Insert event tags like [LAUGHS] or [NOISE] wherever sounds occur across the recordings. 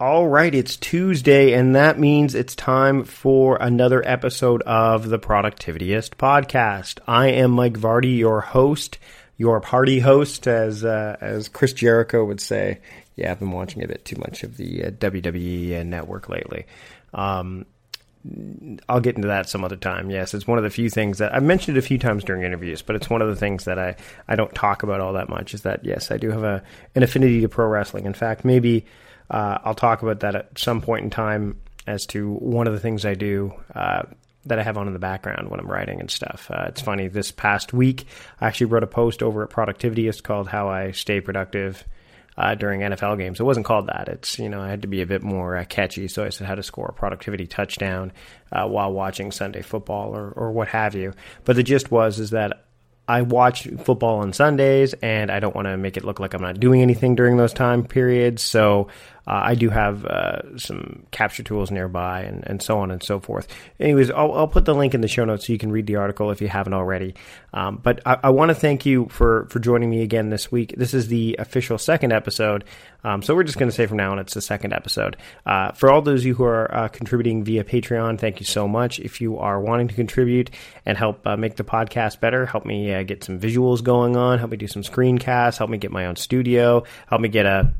All right, it's Tuesday, and that means it's time for another episode of the Productivityist podcast. I am Mike Vardy, your host, your party host, as uh, as Chris Jericho would say. Yeah, I've been watching a bit too much of the uh, WWE network lately. Um, I'll get into that some other time. Yes, it's one of the few things that I've mentioned it a few times during interviews, but it's one of the things that I, I don't talk about all that much. Is that yes, I do have a an affinity to pro wrestling. In fact, maybe uh, I'll talk about that at some point in time as to one of the things I do uh, that I have on in the background when I'm writing and stuff. Uh, it's funny, this past week, I actually wrote a post over at Productivityist called How I Stay Productive. Uh, during NFL games, it wasn't called that. It's you know I had to be a bit more uh, catchy, so I said how to score a productivity touchdown uh, while watching Sunday football or, or what have you. But the gist was is that I watch football on Sundays, and I don't want to make it look like I'm not doing anything during those time periods. So uh, I do have uh, some capture tools nearby and, and so on and so forth. Anyways, I'll, I'll, put the link in the show notes so you can read the article if you haven't already. Um, but I, I want to thank you for, for joining me again this week. This is the official second episode. Um, so we're just going to say from now on it's the second episode. Uh, for all those of you who are uh, contributing via Patreon, thank you so much. If you are wanting to contribute and help uh, make the podcast better, help me uh, get some visuals going on, help me do some screencasts, help me get my own studio, help me get a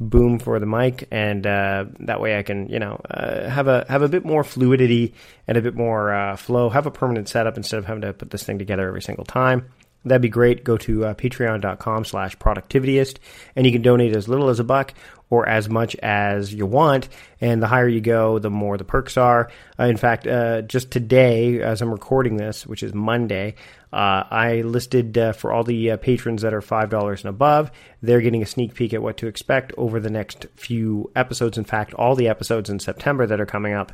boom for the mic, and uh, that way I can you know uh, have a have a bit more fluidity and a bit more uh, flow. Have a permanent setup instead of having to put this thing together every single time. That'd be great. Go to uh, patreon.com slash productivityist and you can donate as little as a buck or as much as you want. And the higher you go, the more the perks are. Uh, in fact, uh, just today, as I'm recording this, which is Monday, uh, I listed uh, for all the uh, patrons that are $5 and above, they're getting a sneak peek at what to expect over the next few episodes. In fact, all the episodes in September that are coming up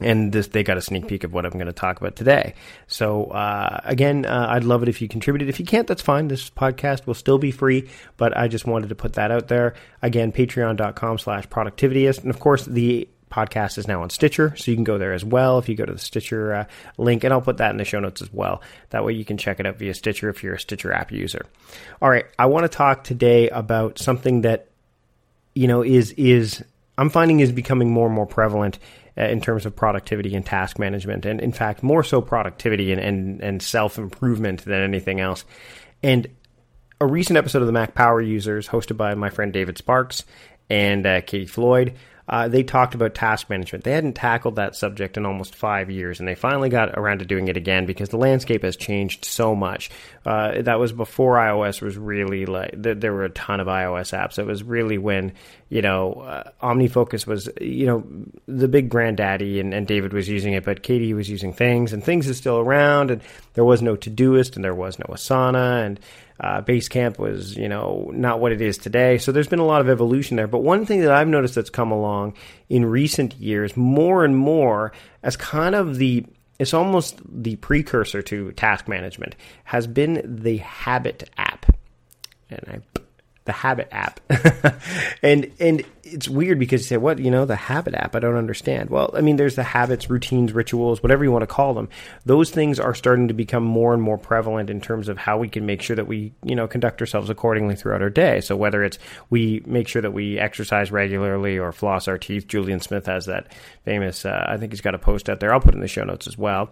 and this they got a sneak peek of what I'm going to talk about today. So uh, again, uh, I'd love it if you contributed. If you can't, that's fine. This podcast will still be free, but I just wanted to put that out there. Again, patreon.com slash productivityist. And of course, the podcast is now on Stitcher, so you can go there as well if you go to the Stitcher uh, link, and I'll put that in the show notes as well. That way you can check it out via Stitcher if you're a Stitcher app user. All right, I want to talk today about something that you know is is I'm finding is becoming more and more prevalent in terms of productivity and task management, and in fact, more so productivity and, and, and self improvement than anything else. And a recent episode of the Mac Power Users, hosted by my friend David Sparks and uh, Katie Floyd, uh, they talked about task management. They hadn't tackled that subject in almost five years, and they finally got around to doing it again because the landscape has changed so much. Uh, that was before iOS was really like th- there were a ton of iOS apps. It was really when you know uh, OmniFocus was you know the big granddaddy, and, and David was using it, but Katie was using Things, and Things is still around, and there was no Todoist, and there was no Asana, and uh, Basecamp was, you know, not what it is today. So there's been a lot of evolution there. But one thing that I've noticed that's come along in recent years, more and more, as kind of the it's almost the precursor to task management, has been the Habit app. And I the Habit app, [LAUGHS] and and it's weird because you say, "What you know, the Habit app?" I don't understand. Well, I mean, there's the habits, routines, rituals, whatever you want to call them. Those things are starting to become more and more prevalent in terms of how we can make sure that we you know conduct ourselves accordingly throughout our day. So whether it's we make sure that we exercise regularly or floss our teeth. Julien Smith has that famous. Uh, I think he's got a post out there. I'll put in the show notes as well.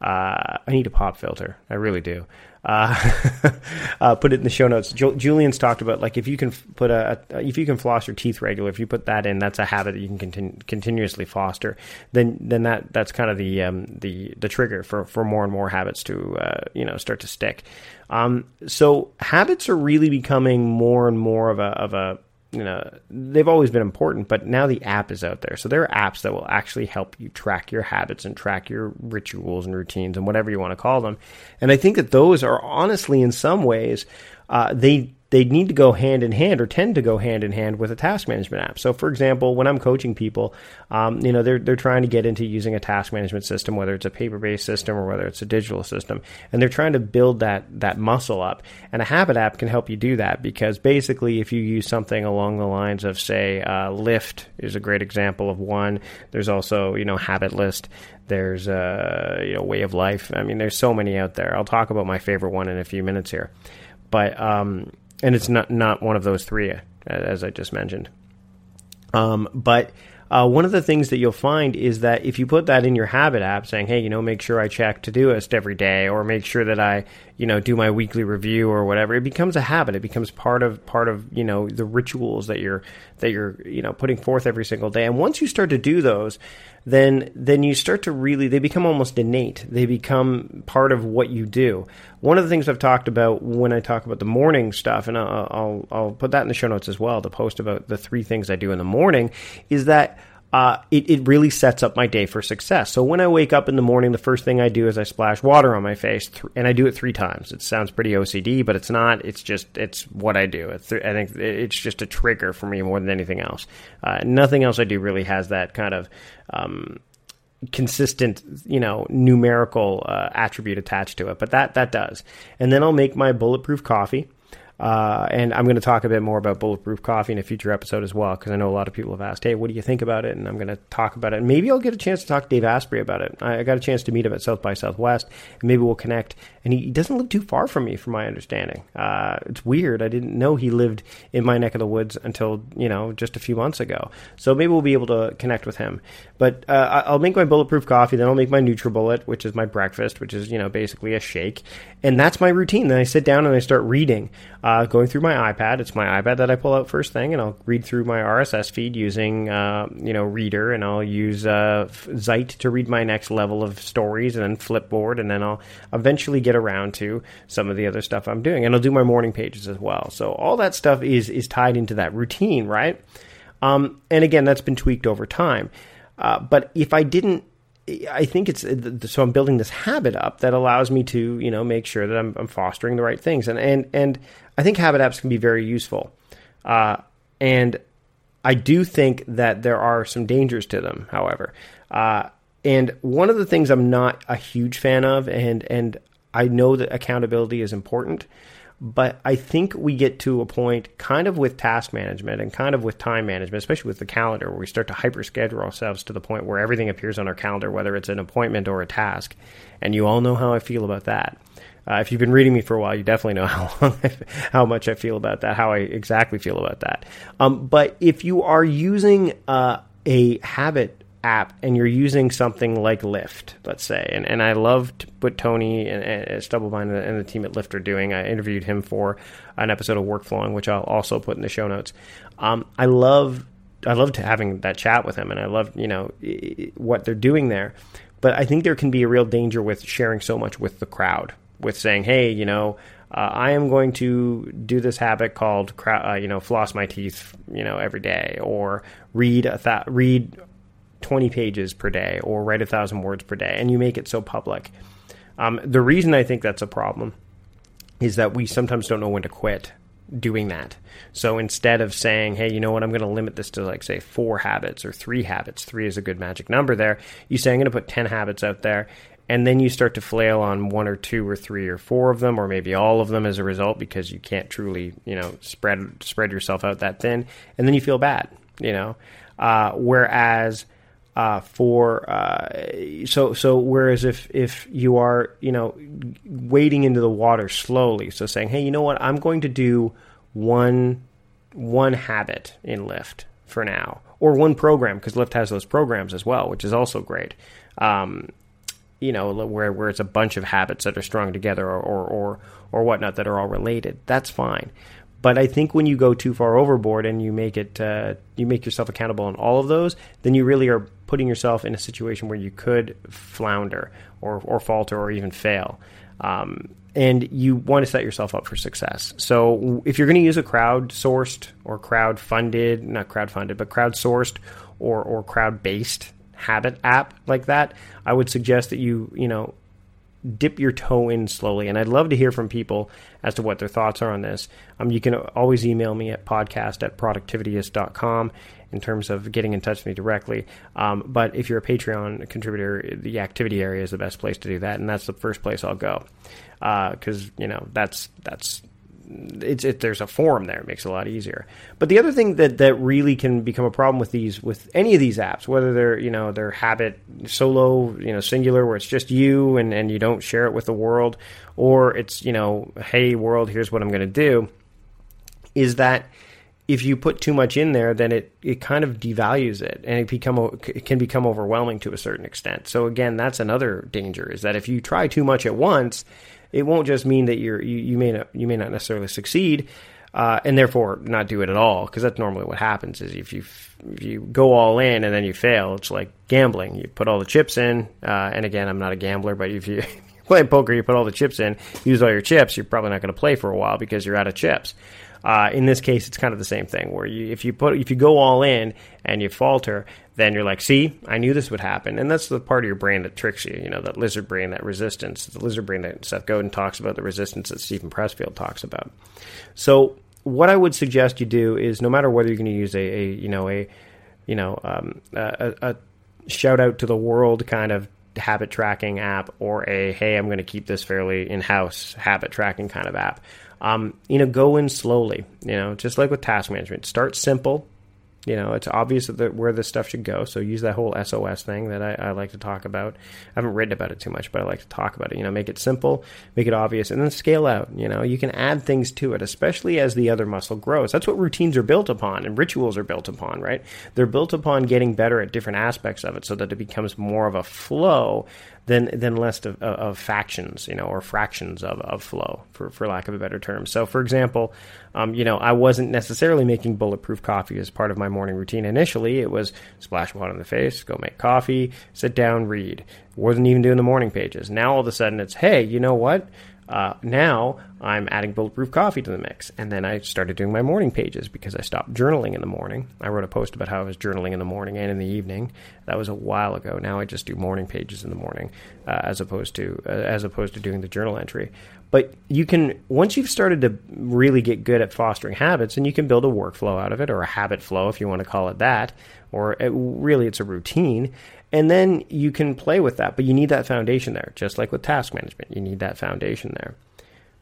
Uh, I need a pop filter. I really do. Uh, [LAUGHS] uh, put it in the show notes. Julien's talked about like if you can put a, a, if you can floss your teeth regular, if you put that in, that's a habit that you can continu- continuously foster. Then then that that's kind of the um, the the trigger for for more and more habits to uh, you know start to stick. Um, so habits are really becoming more and more of a of a you know, they've always been important, but now the app is out there. So there are apps that will actually help you track your habits and track your rituals and routines and whatever you want to call them. And I think that those are honestly, in some ways, uh, they they need to go hand in hand or tend to go hand in hand with a task management app. So, for example, when I'm coaching people, um, you know, they're they're trying to get into using a task management system, whether it's a paper-based system or whether it's a digital system, and they're trying to build that that muscle up. And a habit app can help you do that because basically, if you use something along the lines of, say, uh, Lift is a great example of one. There's also, you know, Habit List. There's a uh, you know, Way of Life. I mean, there's so many out there. I'll talk about my favorite one in a few minutes here, but um, and it's not not one of those three, as I just mentioned. Um, but uh, one of the things that you'll find is that if you put that in your habit app, saying, "Hey, you know, make sure I check Todoist every day, or make sure that I, you know, do my weekly review or whatever," it becomes a habit. It becomes part of part of you know the rituals that you're that you're you know putting forth every single day. And once you start to do those, then then you start to really they become almost innate. They become part of what you do. One of the things I've talked about when I talk about the morning stuff, and I'll I'll, I'll put that in the show notes as well. The post about the three things I do in the morning is that uh, it, it really sets up my day for success. So when I wake up in the morning, the first thing I do is I splash water on my face, th- and I do it three times. It sounds pretty OCD, but it's not. It's just it's what I do. Th- I think it's just a trigger for me more than anything else. Uh, nothing else I do really has that kind of um, consistent, you know, numerical uh, attribute attached to it. But that that does. And then I'll make my bulletproof coffee. Uh, and I'm going to talk a bit more about bulletproof coffee in a future episode as well, because I know a lot of people have asked, "Hey, what do you think about it?" And I'm going to talk about it. Maybe I'll get a chance to talk to Dave Asprey about it. I got a chance to meet him at South by Southwest, and maybe we'll connect. And he, doesn't live too far from me, from my understanding. Uh, it's weird. I didn't know he lived in my neck of the woods until you know just a few months ago. So maybe we'll be able to connect with him. But uh, I'll make my bulletproof coffee, then I'll make my NutriBullet, which is my breakfast, which is you know basically a shake, and that's my routine. Then I sit down and I start reading, uh, going through my iPad. It's my iPad that I pull out first thing, and I'll read through my RSS feed using uh, you know Reeder, and I'll use uh, Zite to read my next level of stories, and then Flipboard, and then I'll eventually get around to some of the other stuff I'm doing, and I'll do my morning pages as well. So all that stuff is is tied into that routine, right? Um, and again, that's been tweaked over time. Uh, but if I didn't, I think it's so I'm building this habit up that allows me to you know make sure that I'm, I'm fostering the right things, and and and I think habit apps can be very useful, uh, and I do think that there are some dangers to them. However, uh, and one of the things I'm not a huge fan of, and and I know that accountability is important, but I think we get to a point, kind of with task management and kind of with time management, especially with the calendar, where we start to hyper schedule ourselves to the point where everything appears on our calendar, whether it's an appointment or a task. And you all know how I feel about that. Uh, if you've been reading me for a while, you definitely know [LAUGHS] how how much I feel about that, how I exactly feel about that. Um, but if you are using uh, a habit app and you're using something like Lift, let's say, and, and I loved what Tony and, and Stubblebine and the team at Lift are doing. I interviewed him for an episode of Workflowing, which I'll also put in the show notes. Um, I love I loved having that chat with him, and I love you know what they're doing there. But I think there can be a real danger with sharing so much with the crowd, with saying, "Hey, you know, uh, I am going to do this habit called, uh, you know, floss my teeth, you know, every day, or read a th- read 20 pages per day or write a thousand words per day, and you make it so public. Um, the reason I think that's a problem is that we sometimes don't know when to quit doing that. So instead of saying, hey, you know what, I'm going to limit this to like, say, four habits or three habits, three is a good magic number there, you say, I'm going to put 10 habits out there. And then you start to flail on one or two or three or four of them, or maybe all of them as a result, because you can't truly, you know, spread spread yourself out that thin, and then you feel bad, you know. Uh, whereas uh, for uh, so so whereas if if you are you know wading into the water slowly so saying hey you know what? I'm going to do one one habit in Lift for now or one program because Lift has those programs as well which is also great. Um, you know where where it's a bunch of habits that are strung together or or or, or whatnot that are all related. That's fine but I think when you go too far overboard and you make it, uh, you make yourself accountable on all of those, then you really are putting yourself in a situation where you could flounder or, or falter or even fail. Um, and you want to set yourself up for success. So if you're going to use a crowd-sourced or crowd-funded, not crowd-funded, but crowd-sourced or or crowd-based habit app like that, I would suggest that you you know dip your toe in slowly. And I'd love to hear from people as to what their thoughts are on this. Um, you can always email me at podcast at productivityist.com in terms of getting in touch with me directly. Um, but if you're a Patreon contributor, the activity area is the best place to do that. And that's the first place I'll go. Because, uh, you know, that's, that's, it's it, there's a forum there. It makes it a lot easier. But the other thing that that really can become a problem with these with any of these apps, whether they're you know they're habit solo, you know singular, where it's just you and and you don't share it with the world, or it's you know hey world, here's what I'm going to do, is that if you put too much in there, then it, it kind of devalues it and it become it can become overwhelming to a certain extent. So again, that's another danger is that if you try too much at once, it won't just mean that you're you, you may not you may not necessarily succeed. Uh, and therefore not do it at all because that's normally what happens is if you if you go all in and then you fail it's like gambling you put all the chips in uh, and again i'm not a gambler but if you [LAUGHS] play poker you put all the chips in use all your chips you're probably not going to play for a while because you're out of chips uh, in this case, it's kind of the same thing where you, if you put if you go all in and you falter, then you're like, see, I knew this would happen, and that's the part of your brain that tricks you. You know, that lizard brain, that resistance, the lizard brain that Seth Godin talks about, the resistance that Steven Pressfield talks about. So, what I would suggest you do is, no matter whether you're going to use a, a you know a you know um, a, a shout out to the world kind of habit tracking app or a hey i'm going to keep this fairly in-house habit tracking kind of app um, you know, go in slowly. You know, just like with task management, start simple. You know, it's obvious that where this stuff should go. So use that whole SOS thing that I, I, like to talk about. I haven't written about it too much, but I like to talk about it. You know, make it simple, make it obvious, and then scale out. You know, you can add things to it, especially as the other muscle grows. That's what routines are built upon and rituals are built upon, right? They're built upon getting better at different aspects of it so that it becomes more of a flow than than less of, of, factions, you know, or fractions of, of flow, for, for lack of a better term. So, for example, um, you know, I wasn't necessarily making bulletproof coffee as part of my morning routine initially. It was splash water in the face, go make coffee, sit down, read. Wasn't even doing the morning pages. Now all of a sudden it's, hey, you know what? Uh, now I'm adding bulletproof coffee to the mix. And then I started doing my morning pages because I stopped journaling in the morning. I wrote a post about how I was journaling in the morning and in the evening. That was a while ago. Now I just do morning pages in the morning uh, as opposed to uh, as opposed to doing the journal entry. But you can once you've started to really get good at fostering habits, and you can build a workflow out of it or a habit flow if you want to call it that, or it, really it's a routine and then you can play with that, but you need that foundation there, just like with task management. You need that foundation there.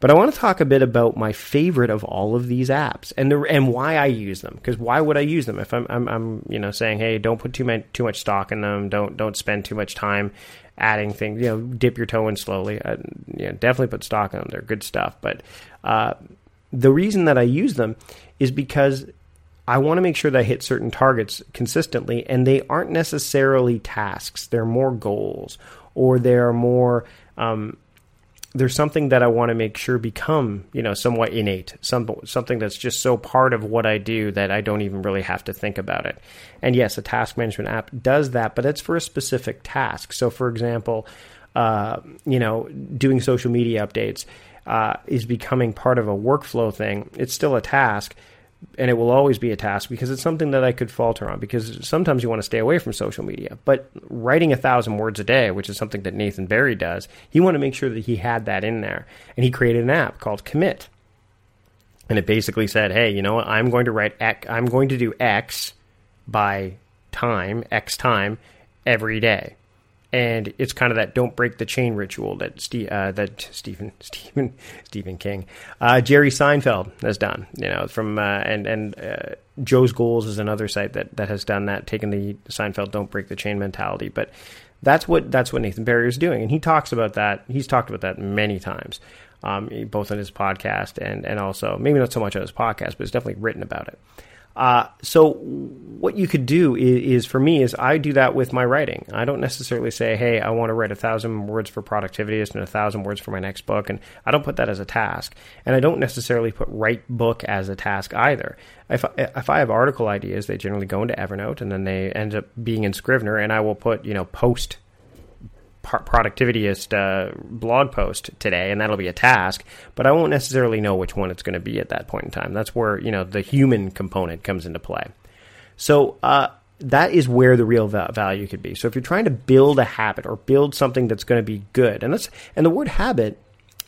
But I want to talk a bit about my favorite of all of these apps and the and why I use them. Because why would I use them if I'm, I'm, I'm you know saying hey don't put too much too much stock in them don't don't spend too much time adding things you know dip your toe in slowly uh, you know, definitely put stock in them they're good stuff but uh, the reason that I use them is because I want to make sure that I hit certain targets consistently, and they aren't necessarily tasks. They're more goals, or they're more. Um, there's something that I want to make sure become, you know, somewhat innate, some, something that's just so part of what I do that I don't even really have to think about it. And yes, a task management app does that, but it's for a specific task. So, for example, uh, you know, doing social media updates uh, is becoming part of a workflow thing. It's still a task, and it will always be a task because it's something that I could falter on because sometimes you want to stay away from social media. But writing a thousand words a day, which is something that Nathan Barry does, he wanted to make sure that he had that in there. And he created an app called Commit. And it basically said, hey, you know what? I'm going to write X, I'm going to do X by time, X time every day and it's kind of that don't break the chain ritual that Steve, uh, that Stephen [LAUGHS] Stephen Stephen King, uh, Jerry Seinfeld has done. You know, from uh, and and uh, Joe's Goals is another site that that has done that, taking the Seinfeld don't break the chain mentality. But that's what that's what Nathan Barry is doing, and he talks about that. He's talked about that many times, um, both on his podcast and and also maybe not so much on his podcast, but he's definitely written about it. Uh, so what you could do is, is, for me is I do that with my writing. I don't necessarily say, "Hey, I want to write a thousand words for productivityist and a thousand words for my next book," and I don't put that as a task. And I don't necessarily put write book as a task either. If if I have article ideas, they generally go into Evernote and then they end up being in Scrivener, and I will put you know post productivityist uh, blog post today, and that'll be a task. But I won't necessarily know which one it's going to be at that point in time. That's where you know the human component comes into play. So uh, that is where the real value could be. So if you're trying to build a habit or build something that's going to be good, and that's and the word habit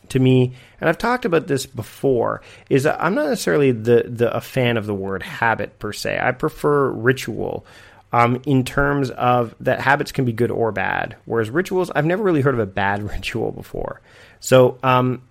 to me, and I've talked about this before, is I'm not necessarily the, the a fan of the word habit per se. I prefer ritual um, in terms of that habits can be good or bad. Whereas rituals, I've never really heard of a bad [LAUGHS] ritual before. So um,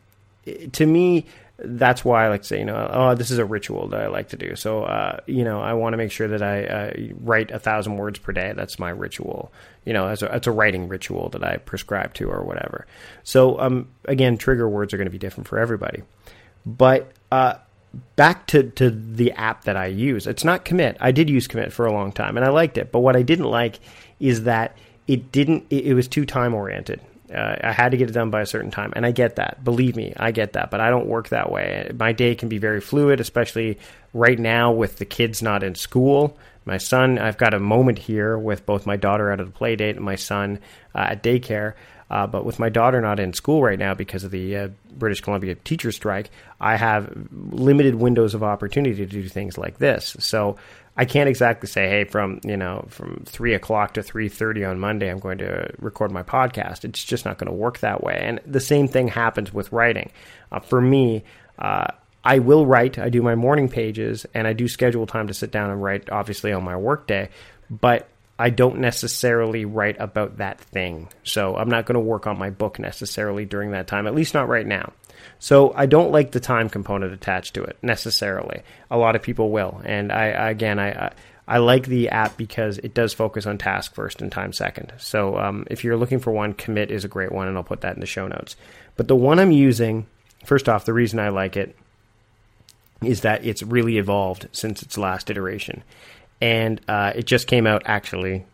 to me, that's why I like to say, you know, oh, this is a ritual that I like to do. So, uh, you know, I want to make sure that I uh, write a thousand words per day. That's my ritual. You know, as a, it's a writing ritual that I prescribe to or whatever. So, um, again, trigger words are going to be different for everybody. But uh, back to, to the app that I use. It's not Commit. I did use Commit for a long time and I liked it. But what I didn't like is that it didn't, it, it was too time oriented. Uh, I had to get it done by a certain time, and I get that. Believe me, I get that. But I don't work that way. My day can be very fluid, especially right now with the kids not in school. My son, I've got a moment here with both my daughter out of the play date and my son uh, at daycare. Uh, but with my daughter not in school right now because of the uh, British Columbia teacher strike, I have limited windows of opportunity to do things like this. So I can't exactly say, hey, from you know from three o'clock to three thirty on Monday, I'm going to record my podcast. It's just not going to work that way. And the same thing happens with writing. Uh, for me, uh, I will write. I do my morning pages, and I do schedule time to sit down and write. Obviously, on my work day, but I don't necessarily write about that thing. So I'm not going to work on my book necessarily during that time, at least not right now. So I don't like the time component attached to it necessarily. A lot of people will, and I again I. I like the app because it does focus on task first and time second. So um, if you're looking for one, Commit is a great one, and I'll put that in the show notes. But the one I'm using, first off, the reason I like it is that it's really evolved since its last iteration and uh, it just came out actually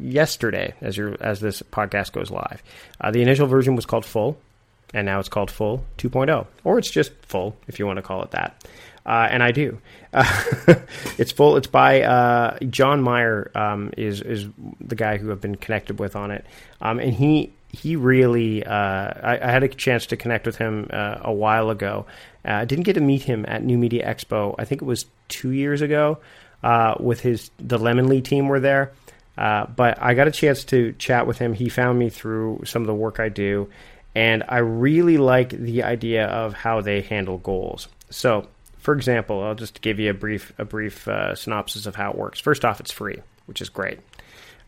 yesterday as as this podcast goes live. Uh, the initial version was called Full, and now it's called Full 2.0, or it's just Full if you want to call it that. Uh, and I do. Uh, [LAUGHS] it's full. It's by uh, John Meyer. Um, is is the guy who I've been connected with on it, um, and he he really. Uh, I, I, had a chance to connect with him uh, a while ago. I didn't get to meet him at New Media Expo. I think it was two years ago uh, with his the Lemonly team were there. Uh, but I got a chance to chat with him. He found me through some of the work I do, and I really like the idea of how they handle goals. So, for example, I'll just give you a brief a brief uh, synopsis of how it works. First off, it's free, which is great,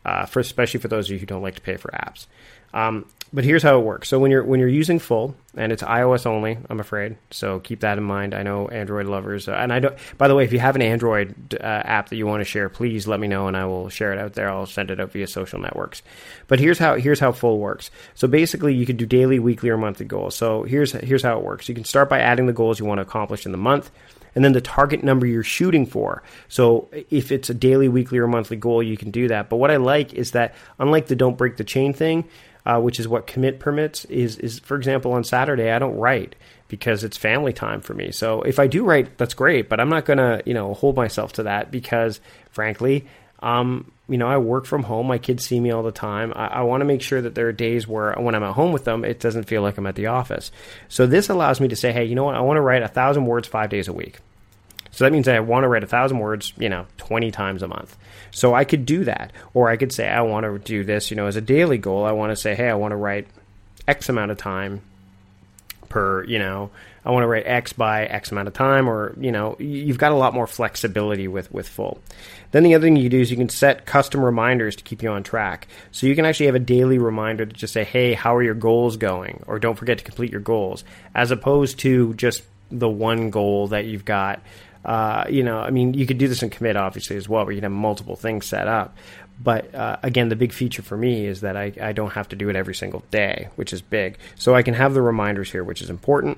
uh, for especially for those of you who don't like to pay for apps. Um, but here's how it works. So when you're when you're using full and it's iOS only, I'm afraid. So keep that in mind. I know Android lovers, uh, and I don't. By the way, if you have an Android uh, app that you want to share, please let me know, and I will share it out there. I'll send it out via social networks. But here's how here's how full works. So basically, you can do daily, weekly, or monthly goals. So here's here's how it works. You can start by adding the goals you want to accomplish in the month and then the target number you're shooting for. So if it's a daily, weekly, or monthly goal, you can do that. But what I like is that unlike the don't break the chain thing, uh, which is what commit permits, is is for example on Saturday I don't write because it's family time for me. So if I do write, that's great, but I'm not gonna you know hold myself to that because frankly. Um, you know, I work from home. My kids see me all the time. I, I want to make sure that there are days where, when I'm at home with them, it doesn't feel like I'm at the office. So this allows me to say, hey, you know what? I want to write a thousand words five days a week. So that means I want to write a thousand words, you know, 20 times a month. So I could do that. Or I could say, I want to do this, you know, as a daily goal. I want to say, hey, I want to write X amount of time per, you know, I want to write X by X amount of time, or, you know, you've got a lot more flexibility with, with full. Then the other thing you do is you can set custom reminders to keep you on track. So you can actually have a daily reminder to just say, hey, how are your goals going? Or don't forget to complete your goals, as opposed to just the one goal that you've got uh, you know, I mean, you could do this in commit obviously as well, where you can have multiple things set up. But uh, again, the big feature for me is that I, I don't have to do it every single day, which is big. So I can have the reminders here, which is important.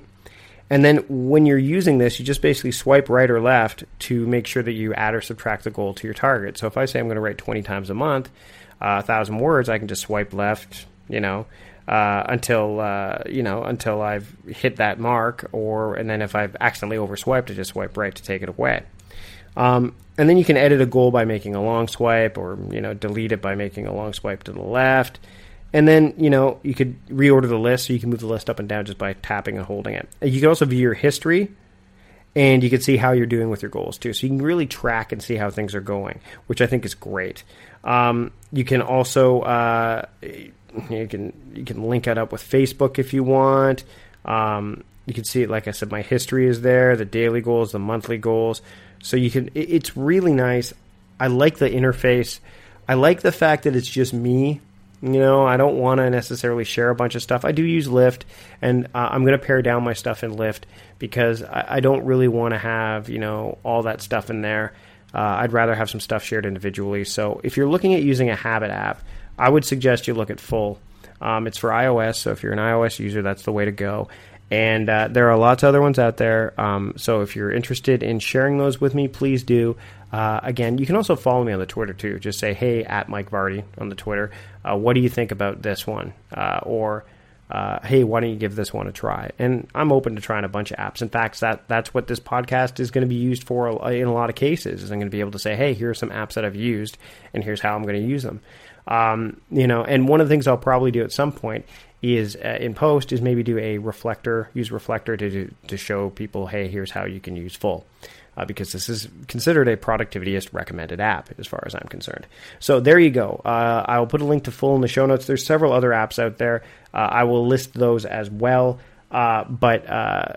And then when you're using this, you just basically swipe right or left to make sure that you add or subtract the goal to your target. So if I say I'm going to write 20 times a month, uh, a thousand words, I can just swipe left, you know, uh, until uh, you know until I've hit that mark, or and then if I've accidentally overswiped, I just swipe right to take it away. Um, and then you can edit a goal by making a long swipe, or you know delete it by making a long swipe to the left. And then you know you could reorder the list, so you can move the list up and down just by tapping and holding it. You can also view your history, and you can see how you're doing with your goals too. So you can really track and see how things are going, which I think is great. Um, you can also uh, you can you can link it up with Facebook if you want. Um, you can see like I said, my history is there, the daily goals, the monthly goals. So you can. It, it's really nice. I like the interface. I like the fact that it's just me. You know, I don't want to necessarily share a bunch of stuff. I do use Lift, and uh, I'm going to pare down my stuff in Lift because I, I don't really want to have you know all that stuff in there. Uh, I'd rather have some stuff shared individually. So if you're looking at using a habit app, I would suggest you look at Full. Um, it's for iOS, so if you're an iOS user, that's the way to go. And uh, there are lots of other ones out there. Um, so if you're interested in sharing those with me, please do. Uh, again, you can also follow me on the Twitter too. Just say, hey, at Mike Vardy on the Twitter. Uh, what do you think about this one? Uh, or, uh, hey, why don't you give this one a try? And I'm open to trying a bunch of apps. In fact, that that's what this podcast is going to be used for in a lot of cases. Is I'm going to be able to say, hey, here are some apps that I've used, and here's how I'm going to use them. Um, you know, and one of the things I'll probably do at some point is uh, in post is maybe do a reflector, use reflector to to show people, hey, here's how you can use full. Uh, because this is considered a productivityist recommended app as far as I'm concerned. So there you go. Uh, I will put a link to full in the show notes. There's several other apps out there. Uh, I will list those as well. Uh, but uh,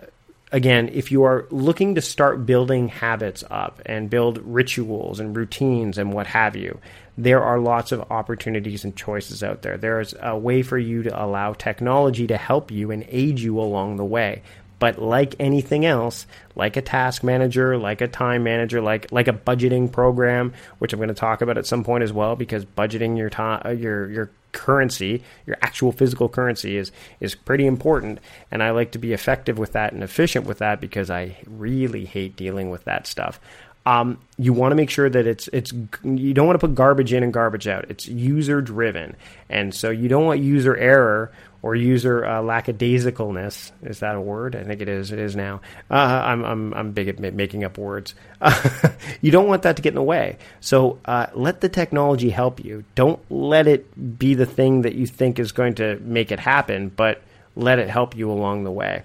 again, if you are looking to start building habits up and build rituals and routines and what have you, there are lots of opportunities and choices out there. There is a way for you to allow technology to help you and aid you along the way. But like anything else, like a task manager, like a time manager, like like a budgeting program, which I'm going to talk about at some point as well, because budgeting your time, uh, your your currency, your actual physical currency is is pretty important. And I like to be effective with that and efficient with that because I really hate dealing with that stuff. Um, you want to make sure that it's it's you don't want to put garbage in and garbage out. It's user driven, and so you don't want user error or user uh, lackadaisicalness. Is that a word? I think it is. It is now. Uh, I'm I'm I'm big at making up words. [LAUGHS] you don't want that to get in the way. So uh, let the technology help you. Don't let it be the thing that you think is going to make it happen, but let it help you along the way.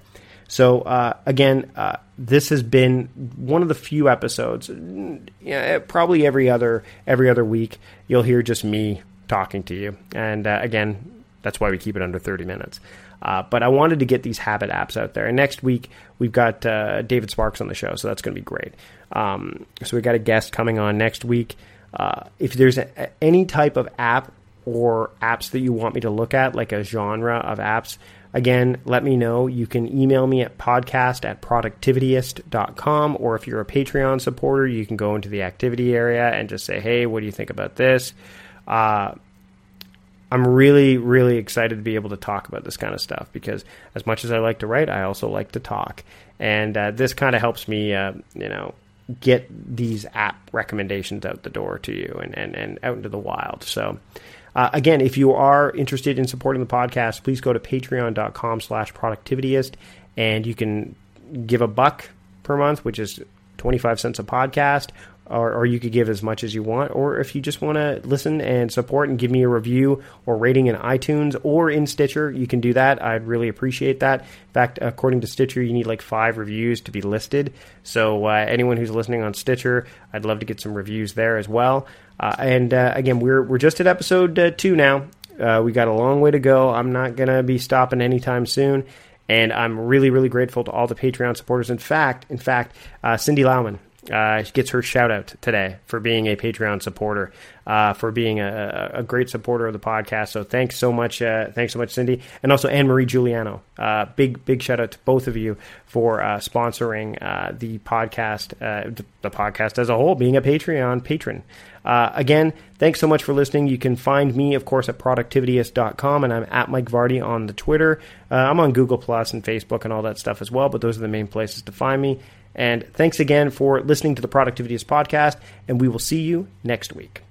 So uh, again, uh, this has been one of the few episodes. You know, probably every other every other week, you'll hear just me talking to you. And uh, again, that's why we keep it under thirty minutes. Uh, but I wanted to get these habit apps out there. And next week we've got uh, David Sparks on the show, so that's going to be great. Um, so we got a guest coming on next week. Uh, if there's a, any type of app or apps that you want me to look at, like a genre of apps, Again, let me know. You can email me at podcast at productivityist.com, or if you're a Patreon supporter, you can go into the activity area and just say, hey, what do you think about this? I'm really, really excited to be able to talk about this kind of stuff because as much as I like to write, I also like to talk. And uh, this kind of helps me, uh, you know, get these app recommendations out the door to you and, and, and out into the wild. So, uh, again, if you are interested in supporting the podcast, please go to patreon.com slash productivityist and you can give a buck per month, which is 25 cents a podcast, or, or, you could give as much as you want. Or if you just want to listen and support and give me a review or rating in iTunes or in Stitcher, you can do that. I'd really appreciate that. In fact, according to Stitcher, you need like five reviews to be listed. So uh, anyone who's listening on Stitcher, I'd love to get some reviews there as well. Uh, and uh, again, we're we're just at episode uh, two now. Uh, we got a long way to go. I'm not gonna be stopping anytime soon. And I'm really, really grateful to all the Patreon supporters. In fact, in fact, uh, Cindy Lauman, uh, she gets her shout out today for being a Patreon supporter, uh, for being a, a, great supporter of the podcast. So thanks so much, uh, thanks so much, Cindy, and also Anne Marie Giuliano. Uh, big big shout out to both of you for uh, sponsoring uh, the podcast, the podcast as a whole, being a Patreon patron. again, thanks so much for listening. You can find me, of course, at productivityist.com, and I'm at Mike Vardy on the Twitter. I'm on Google Plus and Facebook and all that stuff as well, but those are the main places to find me. And thanks again for listening to the Productivityist podcast, and we will see you next week.